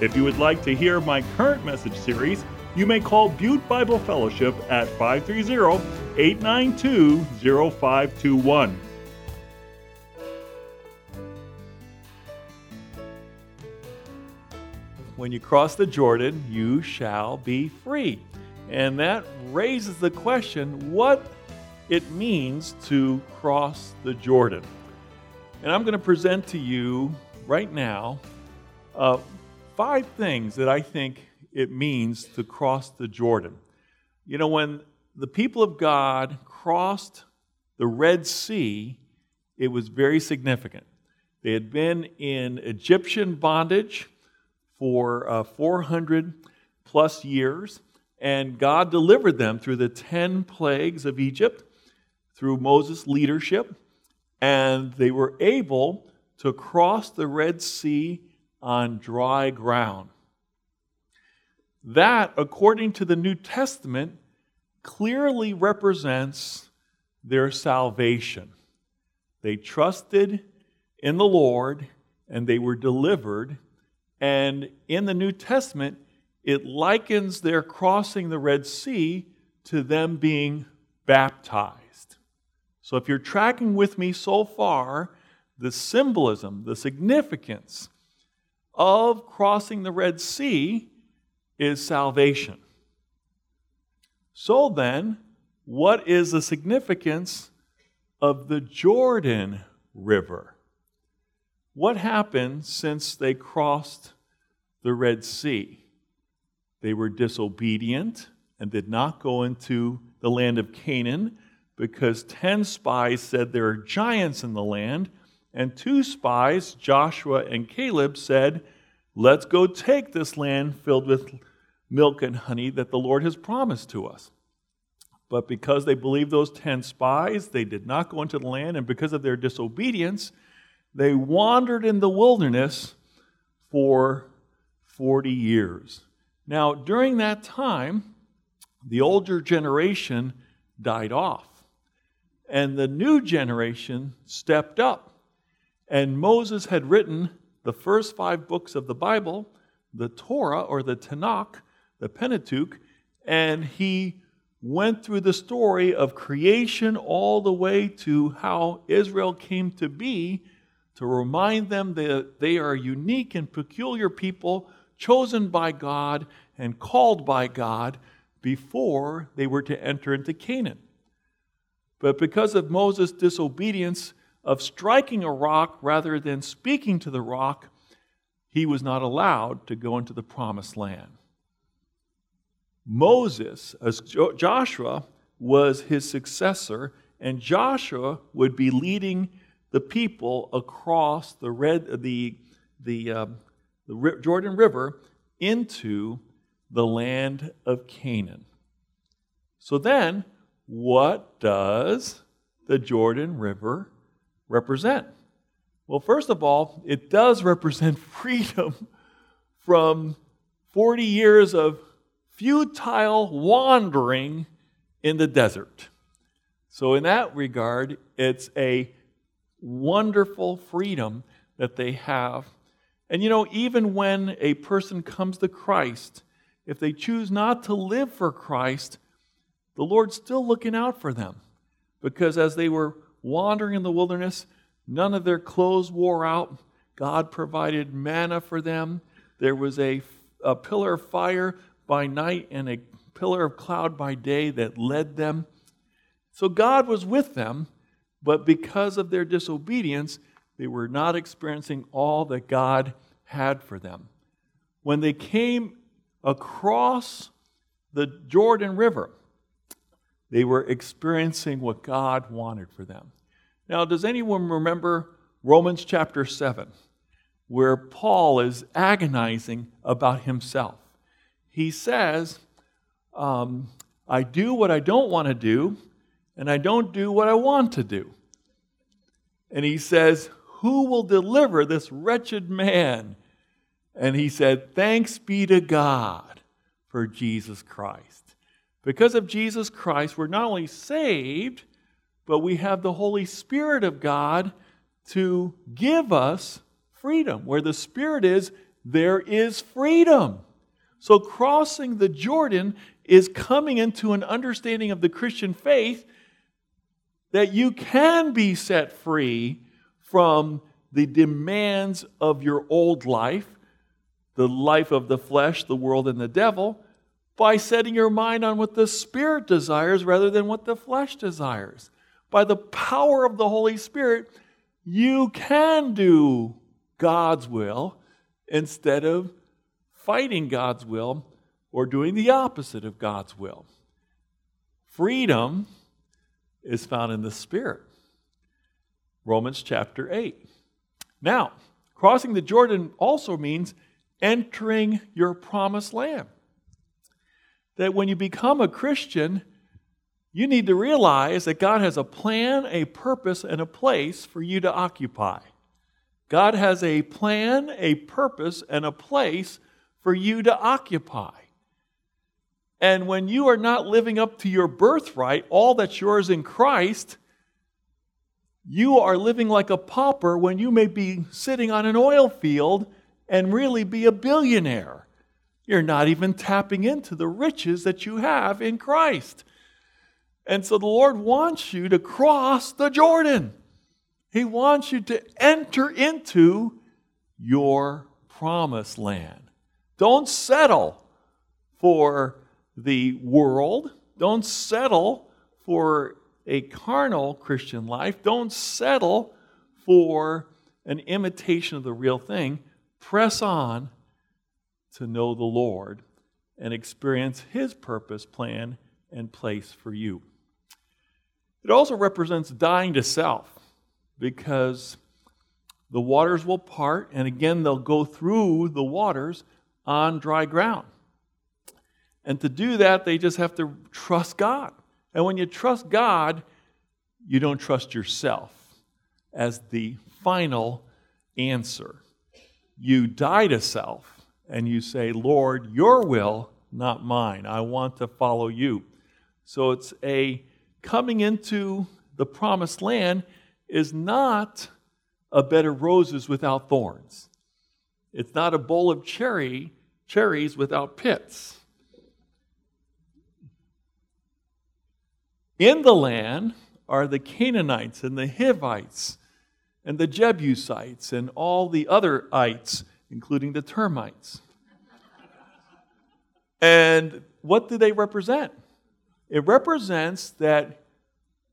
If you would like to hear my current message series, you may call Butte Bible Fellowship at 530 892 0521. When you cross the Jordan, you shall be free. And that raises the question what it means to cross the Jordan. And I'm going to present to you right now uh, five things that I think it means to cross the Jordan. You know, when the people of God crossed the Red Sea, it was very significant. They had been in Egyptian bondage for uh, 400 plus years, and God delivered them through the 10 plagues of Egypt, through Moses' leadership, and they were able to cross the Red Sea on dry ground. That, according to the New Testament, clearly represents their salvation. They trusted in the Lord and they were delivered. And in the New Testament, it likens their crossing the Red Sea to them being baptized. So if you're tracking with me so far, the symbolism, the significance of crossing the Red Sea is salvation. So then, what is the significance of the Jordan River? What happened since they crossed the Red Sea? They were disobedient and did not go into the land of Canaan because 10 spies said there are giants in the land, and two spies, Joshua and Caleb, said, Let's go take this land filled with milk and honey that the Lord has promised to us. But because they believed those 10 spies, they did not go into the land, and because of their disobedience, they wandered in the wilderness for 40 years. Now, during that time, the older generation died off, and the new generation stepped up. And Moses had written the first five books of the Bible, the Torah or the Tanakh, the Pentateuch, and he went through the story of creation all the way to how Israel came to be to remind them that they are unique and peculiar people chosen by God and called by God before they were to enter into Canaan. But because of Moses' disobedience of striking a rock rather than speaking to the rock, he was not allowed to go into the promised land. Moses, as Joshua, was his successor, and Joshua would be leading the people across the red the the, uh, the Jordan River into the land of Canaan. So then, what does the Jordan River represent? Well, first of all, it does represent freedom from 40 years of futile wandering in the desert. So, in that regard, it's a wonderful freedom that they have. And you know, even when a person comes to Christ, if they choose not to live for Christ, the Lord's still looking out for them. Because as they were wandering in the wilderness, none of their clothes wore out. God provided manna for them. There was a, a pillar of fire by night and a pillar of cloud by day that led them. So God was with them, but because of their disobedience, they were not experiencing all that God had for them. When they came across the Jordan River, they were experiencing what God wanted for them. Now, does anyone remember Romans chapter 7, where Paul is agonizing about himself? he says, um, I do what I don't want to do, and I don't do what I want to do. And he says, Who will deliver this wretched man? And he said, Thanks be to God for Jesus Christ. Because of Jesus Christ, we're not only saved, but we have the Holy Spirit of God to give us freedom. Where the Spirit is, there is freedom. So, crossing the Jordan is coming into an understanding of the Christian faith that you can be set free from the demands of your old life, the life of the flesh, the world, and the devil, by setting your mind on what the Spirit desires rather than what the flesh desires. By the power of the Holy Spirit, you can do God's will instead of fighting God's will or doing the opposite of God's will. Freedom is found in the Spirit. Romans chapter 8. Now, crossing the Jordan also means entering your promised land. That when you become a Christian, you need to realize that God has a plan, a purpose, and a place for you to occupy. God has a plan, a purpose, and a place for you to occupy. And when you are not living up to your birthright, all that's yours in Christ, you are living like a pauper when you may be sitting on an oil field and really be a billionaire. You're not even tapping into the riches that you have in Christ. And so the Lord wants you to cross the Jordan. He wants you to enter into your promised land. Don't settle for the world. Don't settle for a carnal Christian life. Don't settle for an imitation of the real thing. Press on to know the Lord and experience His purpose, plan, and place for you. It also represents dying to self because the waters will part, and again, they'll go through the waters on dry ground. And to do that, they just have to trust God. And when you trust God, you don't trust yourself as the final answer. You die to self and you say, Lord, your will, not mine. I want to follow you. So it's a coming into the promised land is not a bed of roses without thorns. It's not a bowl of cherry, cherries without pits. In the land are the Canaanites and the Hivites and the Jebusites and all the other ites, including the termites. And what do they represent? It represents that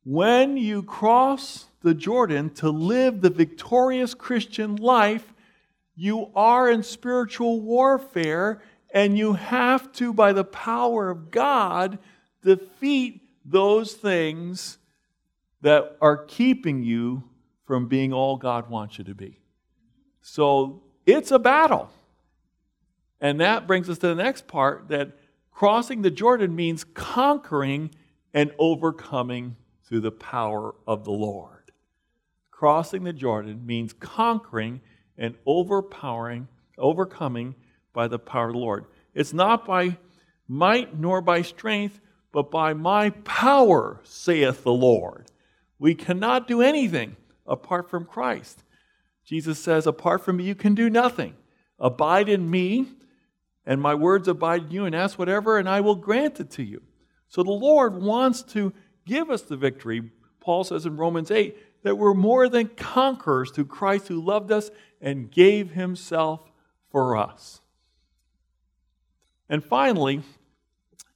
when you cross the Jordan to live the victorious Christian life, you are in spiritual warfare and you have to, by the power of God, defeat those things that are keeping you from being all God wants you to be. So it's a battle. And that brings us to the next part that crossing the Jordan means conquering and overcoming through the power of the Lord. Crossing the Jordan means conquering and overpowering, overcoming by the power of the Lord. It's not by might nor by strength, but by my power, saith the Lord. We cannot do anything apart from Christ. Jesus says, Apart from me, you can do nothing. Abide in me, and my words abide in you, and ask whatever, and I will grant it to you. So the Lord wants to give us the victory. Paul says in Romans 8 that we're more than conquerors through Christ who loved us and gave himself for us. And finally,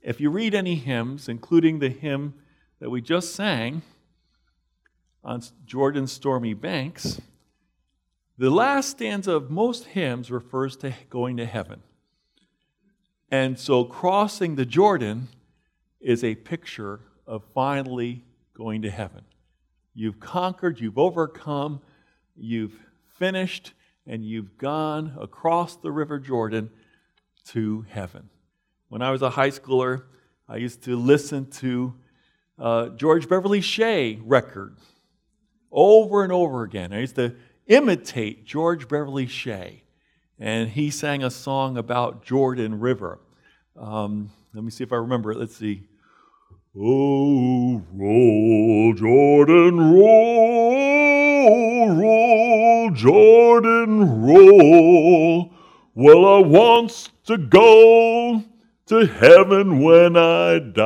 if you read any hymns, including the hymn that we just sang on Jordan's stormy banks, the last stanza of most hymns refers to going to heaven. And so crossing the Jordan is a picture of finally going to heaven. You've conquered, you've overcome, you've finished, and you've gone across the River Jordan to heaven. When I was a high schooler, I used to listen to uh, George Beverly Shea records over and over again. I used to imitate George Beverly Shea, and he sang a song about Jordan River. Um, let me see if I remember it. Let's see. Oh, roll, Jordan, roll, roll, Jordan, roll. Well, I wants to go to heaven when I die.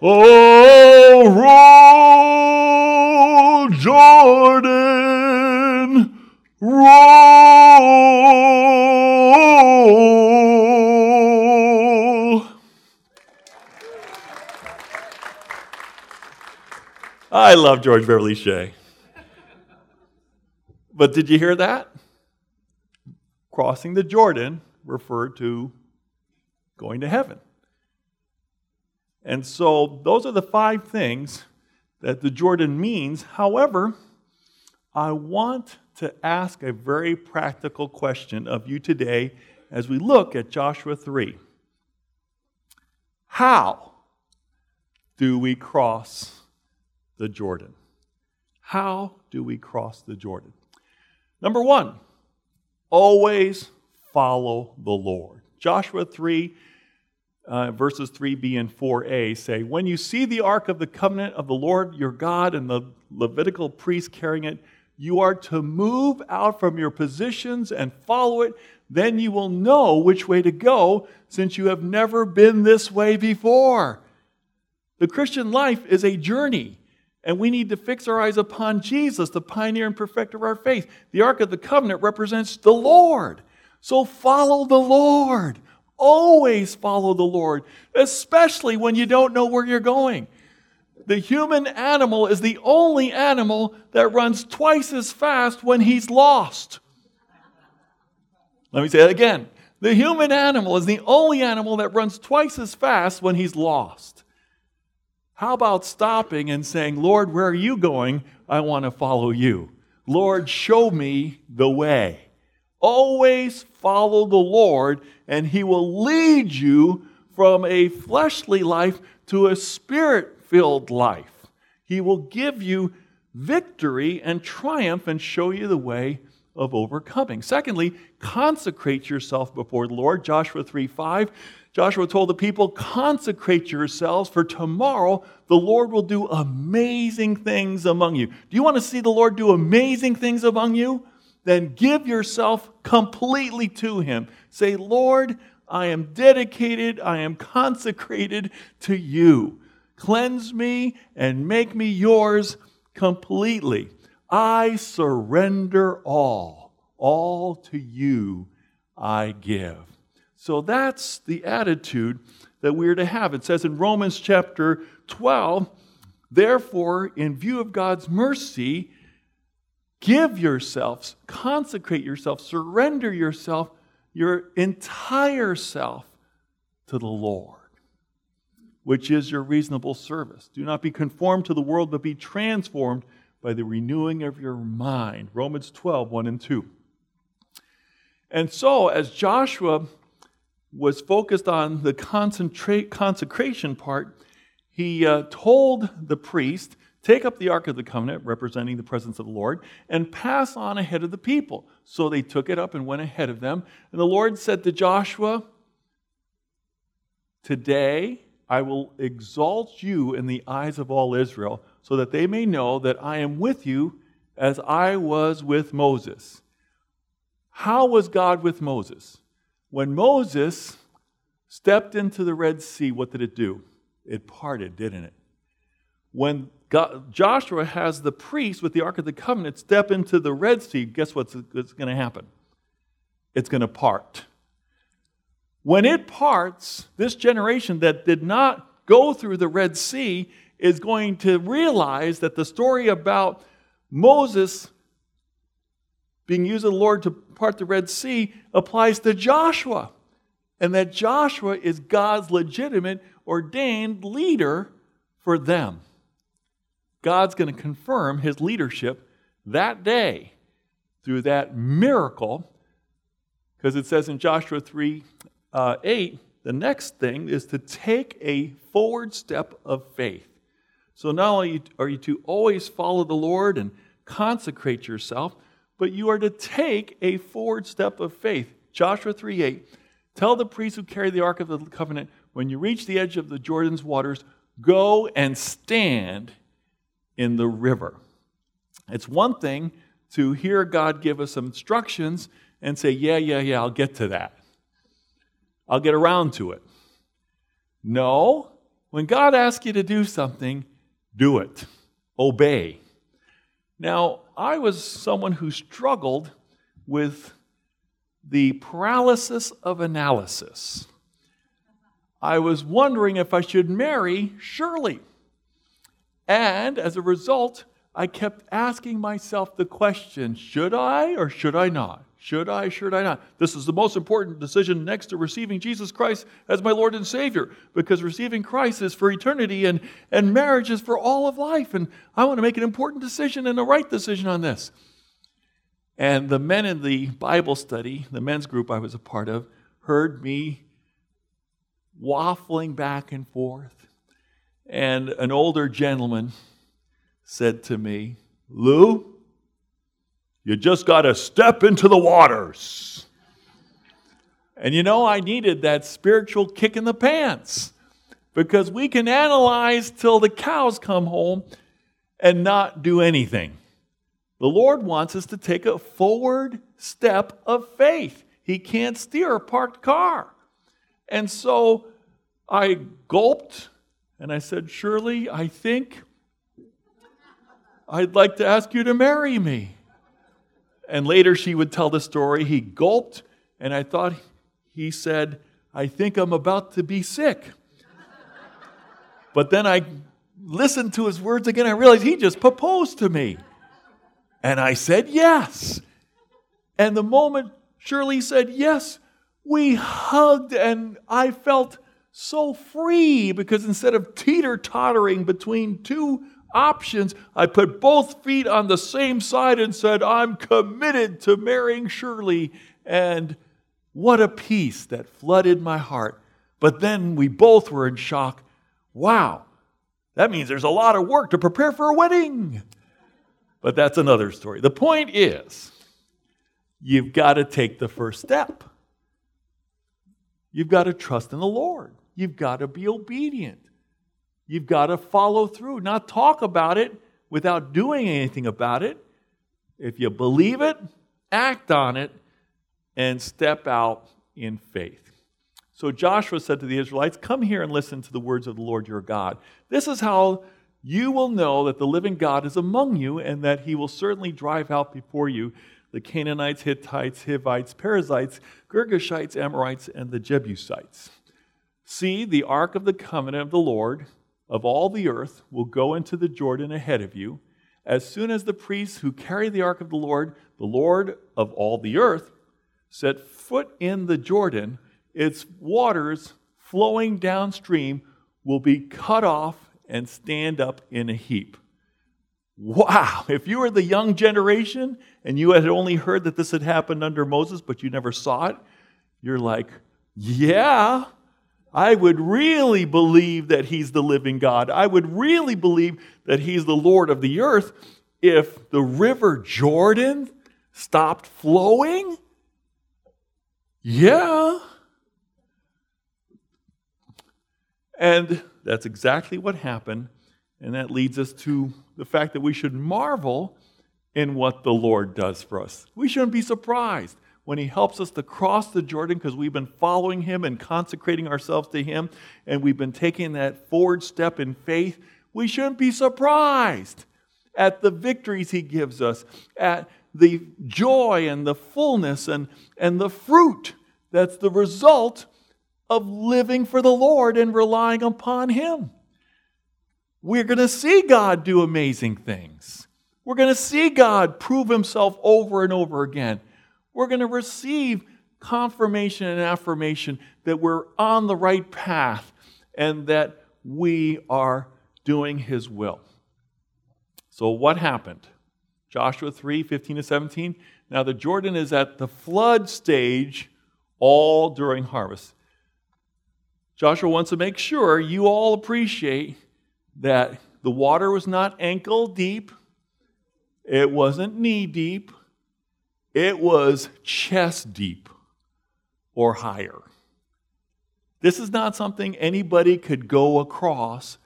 Oh, roll, Jordan, roll. I love George Beverly Shea. But did you hear that? Crossing the Jordan referred to going to heaven. And so those are the five things that the Jordan means. However, I want to ask a very practical question of you today as we look at Joshua 3. How do we cross the Jordan? How do we cross the Jordan? Number one, always follow the Lord. Joshua 3 uh, verses 3b and 4a say, When you see the ark of the covenant of the Lord your God and the Levitical priest carrying it, you are to move out from your positions and follow it. Then you will know which way to go, since you have never been this way before. The Christian life is a journey, and we need to fix our eyes upon Jesus, the pioneer and perfecter of our faith. The Ark of the Covenant represents the Lord. So follow the Lord. Always follow the Lord, especially when you don't know where you're going. The human animal is the only animal that runs twice as fast when he's lost. Let me say that again. The human animal is the only animal that runs twice as fast when he's lost. How about stopping and saying, Lord, where are you going? I want to follow you. Lord, show me the way. Always follow the Lord, and He will lead you from a fleshly life to a spirit filled life. He will give you victory and triumph and show you the way of overcoming. Secondly, consecrate yourself before the Lord. Joshua 3 5. Joshua told the people, Consecrate yourselves, for tomorrow the Lord will do amazing things among you. Do you want to see the Lord do amazing things among you? Then give yourself completely to Him. Say, Lord, I am dedicated, I am consecrated to you. Cleanse me and make me yours completely. I surrender all, all to you I give. So that's the attitude that we're to have. It says in Romans chapter 12, therefore, in view of God's mercy, Give yourselves, consecrate yourself, surrender yourself, your entire self to the Lord, which is your reasonable service. Do not be conformed to the world, but be transformed by the renewing of your mind. Romans 12, 1 and 2. And so, as Joshua was focused on the consecration part, he uh, told the priest take up the Ark of the Covenant, representing the presence of the Lord, and pass on ahead of the people. So they took it up and went ahead of them. And the Lord said to Joshua, Today I will exalt you in the eyes of all Israel, so that they may know that I am with you as I was with Moses. How was God with Moses? When Moses stepped into the Red Sea, what did it do? It parted, didn't it? When God, Joshua has the priest with the Ark of the Covenant step into the Red Sea. Guess what's, what's going to happen? It's going to part. When it parts, this generation that did not go through the Red Sea is going to realize that the story about Moses being used of the Lord to part the Red Sea applies to Joshua. And that Joshua is God's legitimate, ordained leader for them. God's going to confirm his leadership that day through that miracle Because it says in Joshua 3 uh, 8, the next thing is to take a forward step of faith. So not only are you to always follow the Lord and consecrate yourself, but you are to take a forward step of faith. Joshua 3 8, tell the priests who carry the Ark of the Covenant, when you reach the edge of the Jordan's waters, go and stand in the river. It's one thing to hear God give us some instructions and say, Yeah, yeah, yeah, I'll get to that. I'll get around to it. No, when God asks you to do something, do it, obey. Now, I was someone who struggled with the paralysis of analysis. I was wondering if I should marry Shirley. And as a result, I kept asking myself the question should I or should I not? Should I, should I not? This is the most important decision next to receiving Jesus Christ as my Lord and Savior because receiving Christ is for eternity and, and marriage is for all of life. And I want to make an important decision and a right decision on this. And the men in the Bible study, the men's group I was a part of, heard me waffling back and forth. And an older gentleman said to me, Lou, you just got to step into the waters. And you know, I needed that spiritual kick in the pants because we can analyze till the cows come home and not do anything. The Lord wants us to take a forward step of faith. He can't steer a parked car. And so I gulped and I said, Shirley, I think I'd like to ask you to marry me. And later she would tell the story. He gulped, and I thought he said, I think I'm about to be sick. but then I listened to his words again. I realized he just proposed to me. And I said, Yes. And the moment Shirley said yes, we hugged, and I felt so free because instead of teeter tottering between two options. I put both feet on the same side and said, I'm committed to marrying Shirley. And what a peace that flooded my heart. But then we both were in shock. Wow, that means there's a lot of work to prepare for a wedding. But that's another story. The point is, you've got to take the first step. You've got to trust in the Lord. You've got to be obedient. You've got to follow through, not talk about it without doing anything about it. If you believe it, act on it, and step out in faith. So Joshua said to the Israelites, Come here and listen to the words of the Lord your God. This is how you will know that the living God is among you, and that he will certainly drive out before you the Canaanites, Hittites, Hivites, Perizzites, Girgashites, Amorites, and the Jebusites. See, the ark of the covenant of the Lord of all the earth will go into the Jordan ahead of you. As soon as the priests who carry the ark of the Lord, the Lord of all the earth, set foot in the Jordan, its waters flowing downstream will be cut off and stand up in a heap. Wow, if you were the young generation and you had only heard that this had happened under Moses, but you never saw it, you're like, yeah, I would really believe that He's the living God. I would really believe that He's the Lord of the earth if the river Jordan stopped flowing. Yeah. And that's exactly what happened. And that leads us to the fact that we should marvel in what the Lord does for us. We shouldn't be surprised when He helps us to cross the Jordan because we've been following Him and consecrating ourselves to Him, and we've been taking that forward step in faith, we shouldn't be surprised at the victories He gives us, at the joy and the fullness and, and the fruit that's the result of living for the Lord and relying upon Him. We're going to see God do amazing things. We're going to see God prove Himself over and over again we're going to receive confirmation and affirmation that we're on the right path and that we are doing His will. So, what happened? Joshua 3 15 to 17. Now, the Jordan is at the flood stage all during harvest. Joshua wants to make sure you all appreciate that the water was not ankle deep, it wasn't knee deep, it was chest deep or higher. This is not something anybody could go across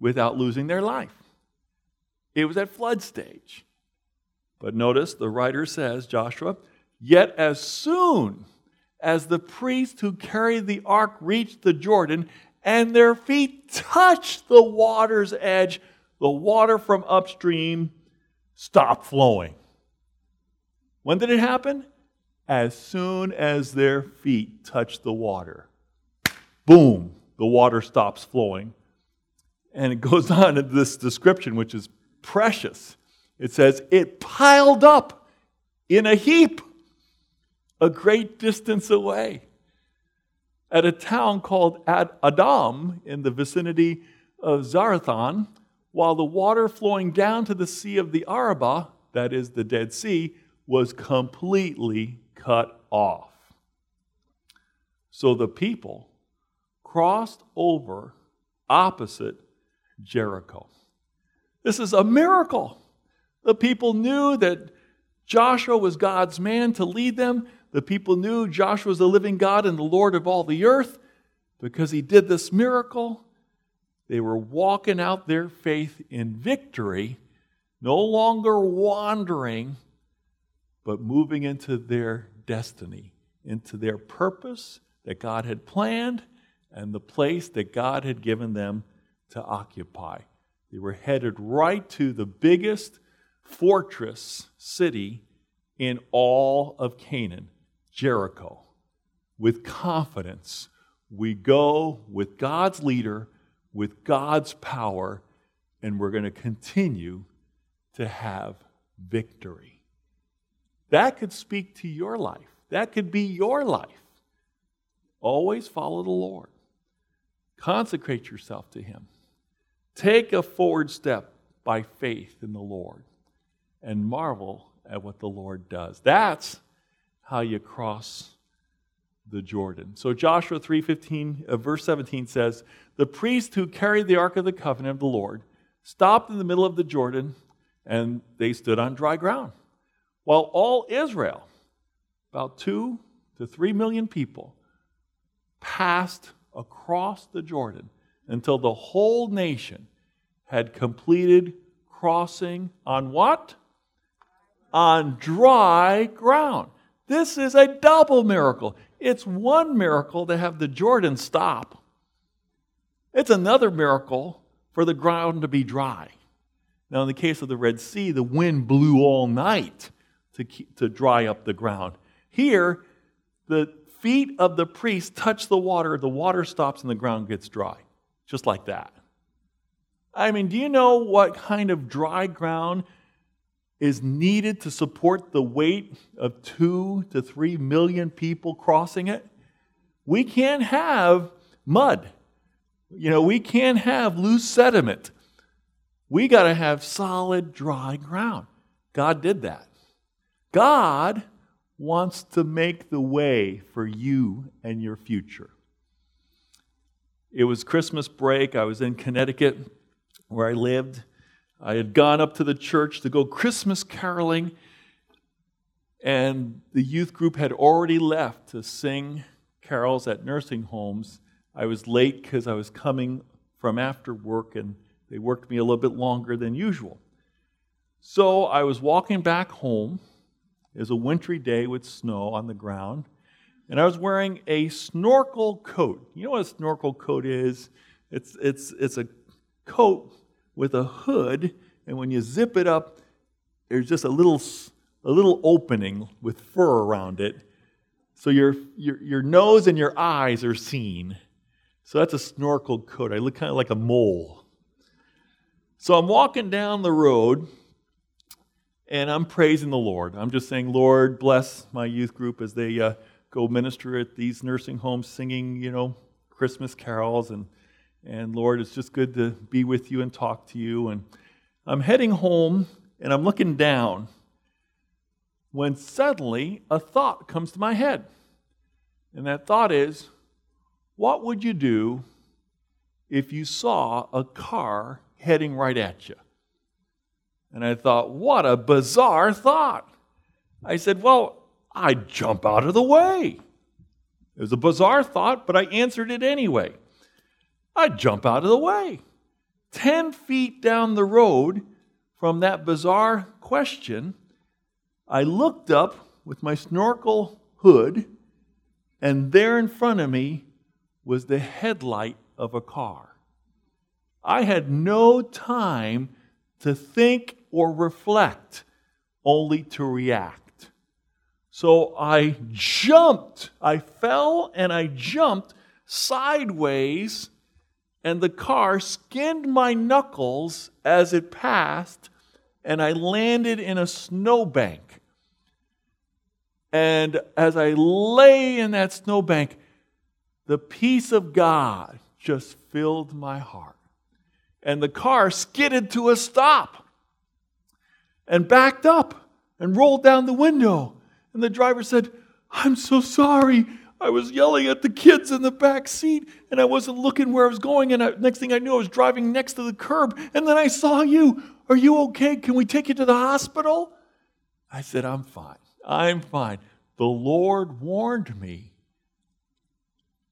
without losing their life. It was at flood stage. But notice the writer says, Joshua, yet as soon as the priests who carried the ark reached the Jordan and their feet touched the water's edge, the water from upstream stopped flowing. When did it happen? As soon as their feet touched the water. Boom, the water stops flowing. And it goes on in this description, which is precious. It says, It piled up in a heap a great distance away at a town called Ad Adam in the vicinity of Zarethan, while the water flowing down to the Sea of the Arabah, that is the Dead Sea, was completely cut off. So the people crossed over opposite Jericho. This is a miracle. The people knew that Joshua was God's man to lead them. The people knew Joshua was the living God and the Lord of all the earth because he did this miracle. They were walking out their faith in victory, no longer wandering, but moving into their destiny, into their purpose that God had planned and the place that God had given them to occupy. They were headed right to the biggest fortress city in all of Canaan, Jericho. With confidence, we go with God's leader, with God's power, and we're going to continue to have victory. That could speak to your life. That could be your life. Always follow the Lord. Consecrate yourself to Him. Take a forward step by faith in the Lord and marvel at what the Lord does. That's how you cross the Jordan. So Joshua 3:15 uh, verse 17 says, "The priest who carried the ark of the covenant of the Lord stopped in the middle of the Jordan and they stood on dry ground, while all Israel, about 2 to 3 million people, passed across the Jordan until the whole nation had completed crossing on what? on dry ground. This is a double miracle. It's one miracle to have the Jordan stop, it's another miracle for the ground to be dry. Now, in the case of the Red Sea, the wind blew all night to, keep, to dry up the ground. Here, the feet of the priest touch the water, the water stops, and the ground gets dry. Just like that. I mean, do you know what kind of dry ground is needed to support the weight of two to three million people crossing it. We can't have mud. You know, we can't have loose sediment. We got to have solid, dry ground. God did that. God wants to make the way for you and your future. It was Christmas break. I was in Connecticut where I lived I had gone up to the church to go Christmas caroling, and the youth group had already left to sing carols at nursing homes. I was late because I was coming from after work, and they worked me a little bit longer than usual. So I was walking back home. It was a wintry day with snow on the ground, and I was wearing a snorkel coat. You know what a snorkel coat is? It's, it's, it's a coat with a hood, and when you zip it up, there's just a little, a little opening with fur around it. So your, your, your nose and your eyes are seen. So that's a snorkel coat. I look kind of like a mole. So I'm walking down the road and I'm praising the Lord. I'm just saying, Lord, bless my youth group as they uh, go minister at these nursing homes singing, you know, Christmas carols and and Lord, it's just good to be with you and talk to you. And I'm heading home and I'm looking down when suddenly a thought comes to my head. And that thought is what would you do if you saw a car heading right at you? And I thought, what a bizarre thought. I said, well, I'd jump out of the way. It was a bizarre thought, but I answered it anyway. I'd jump out of the way. 10 feet down the road from that bizarre question, I looked up with my snorkel hood, and there in front of me was the headlight of a car. I had no time to think or reflect, only to react. So I jumped. I fell and I jumped sideways, and the car skinned my knuckles as it passed, and I landed in a snowbank. And as I lay in that snowbank, the peace of God just filled my heart. And the car skidded to a stop and backed up and rolled down the window. And the driver said, I'm so sorry. I was yelling at the kids in the back seat and I wasn't looking where I was going. And I, next thing I knew, I was driving next to the curb. And then I saw you. Are you okay? Can we take you to the hospital? I said, I'm fine. I'm fine. The Lord warned me.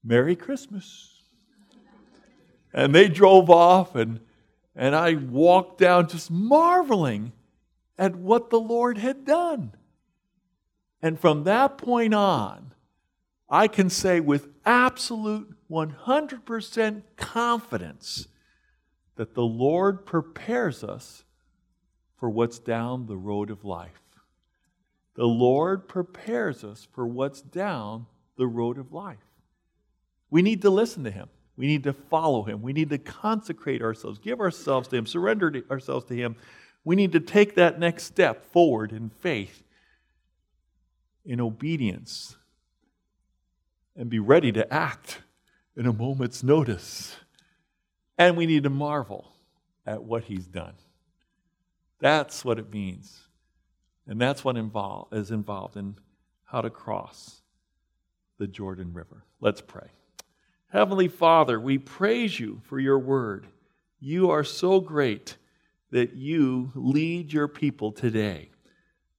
Merry Christmas. And they drove off, and, and I walked down just marveling at what the Lord had done. And from that point on, I can say with absolute 100% confidence that the Lord prepares us for what's down the road of life. The Lord prepares us for what's down the road of life. We need to listen to Him. We need to follow Him. We need to consecrate ourselves, give ourselves to Him, surrender ourselves to Him. We need to take that next step forward in faith, in obedience, and be ready to act in a moment's notice. And we need to marvel at what He's done. That's what it means and that's what is involved in how to cross the Jordan River. Let's pray. Heavenly Father, we praise you for your word. You are so great that you lead your people today.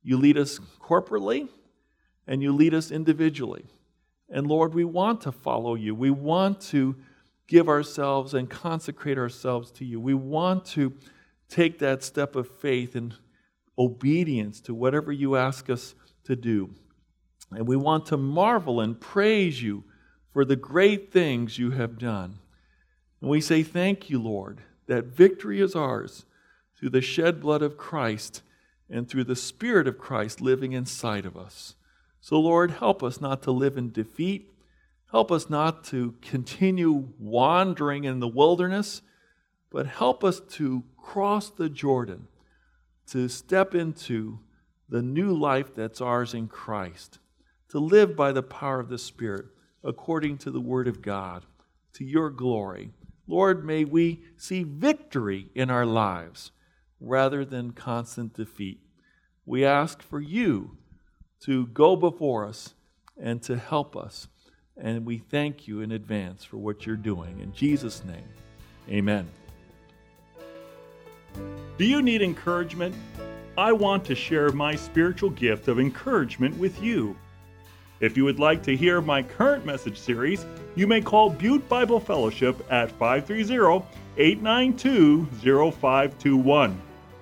You lead us corporately and you lead us individually. And Lord, we want to follow you. We want to give ourselves and consecrate ourselves to you. We want to take that step of faith and obedience to whatever you ask us to do. And we want to marvel and praise you for the great things you have done. And we say, Thank you, Lord, that victory is ours through the shed blood of Christ and through the Spirit of Christ living inside of us. So, Lord, help us not to live in defeat. Help us not to continue wandering in the wilderness, but help us to cross the Jordan to step into the new life that's ours in Christ, to live by the power of the Spirit according to the Word of God, to your glory. Lord, may we see victory in our lives rather than constant defeat. We ask for you to go before us and to help us. And we thank you in advance for what you're doing. In Jesus' name, amen. Do you need encouragement? I want to share my spiritual gift of encouragement with you. If you would like to hear my current message series, you may call Butte Bible Fellowship at 530 892 0521.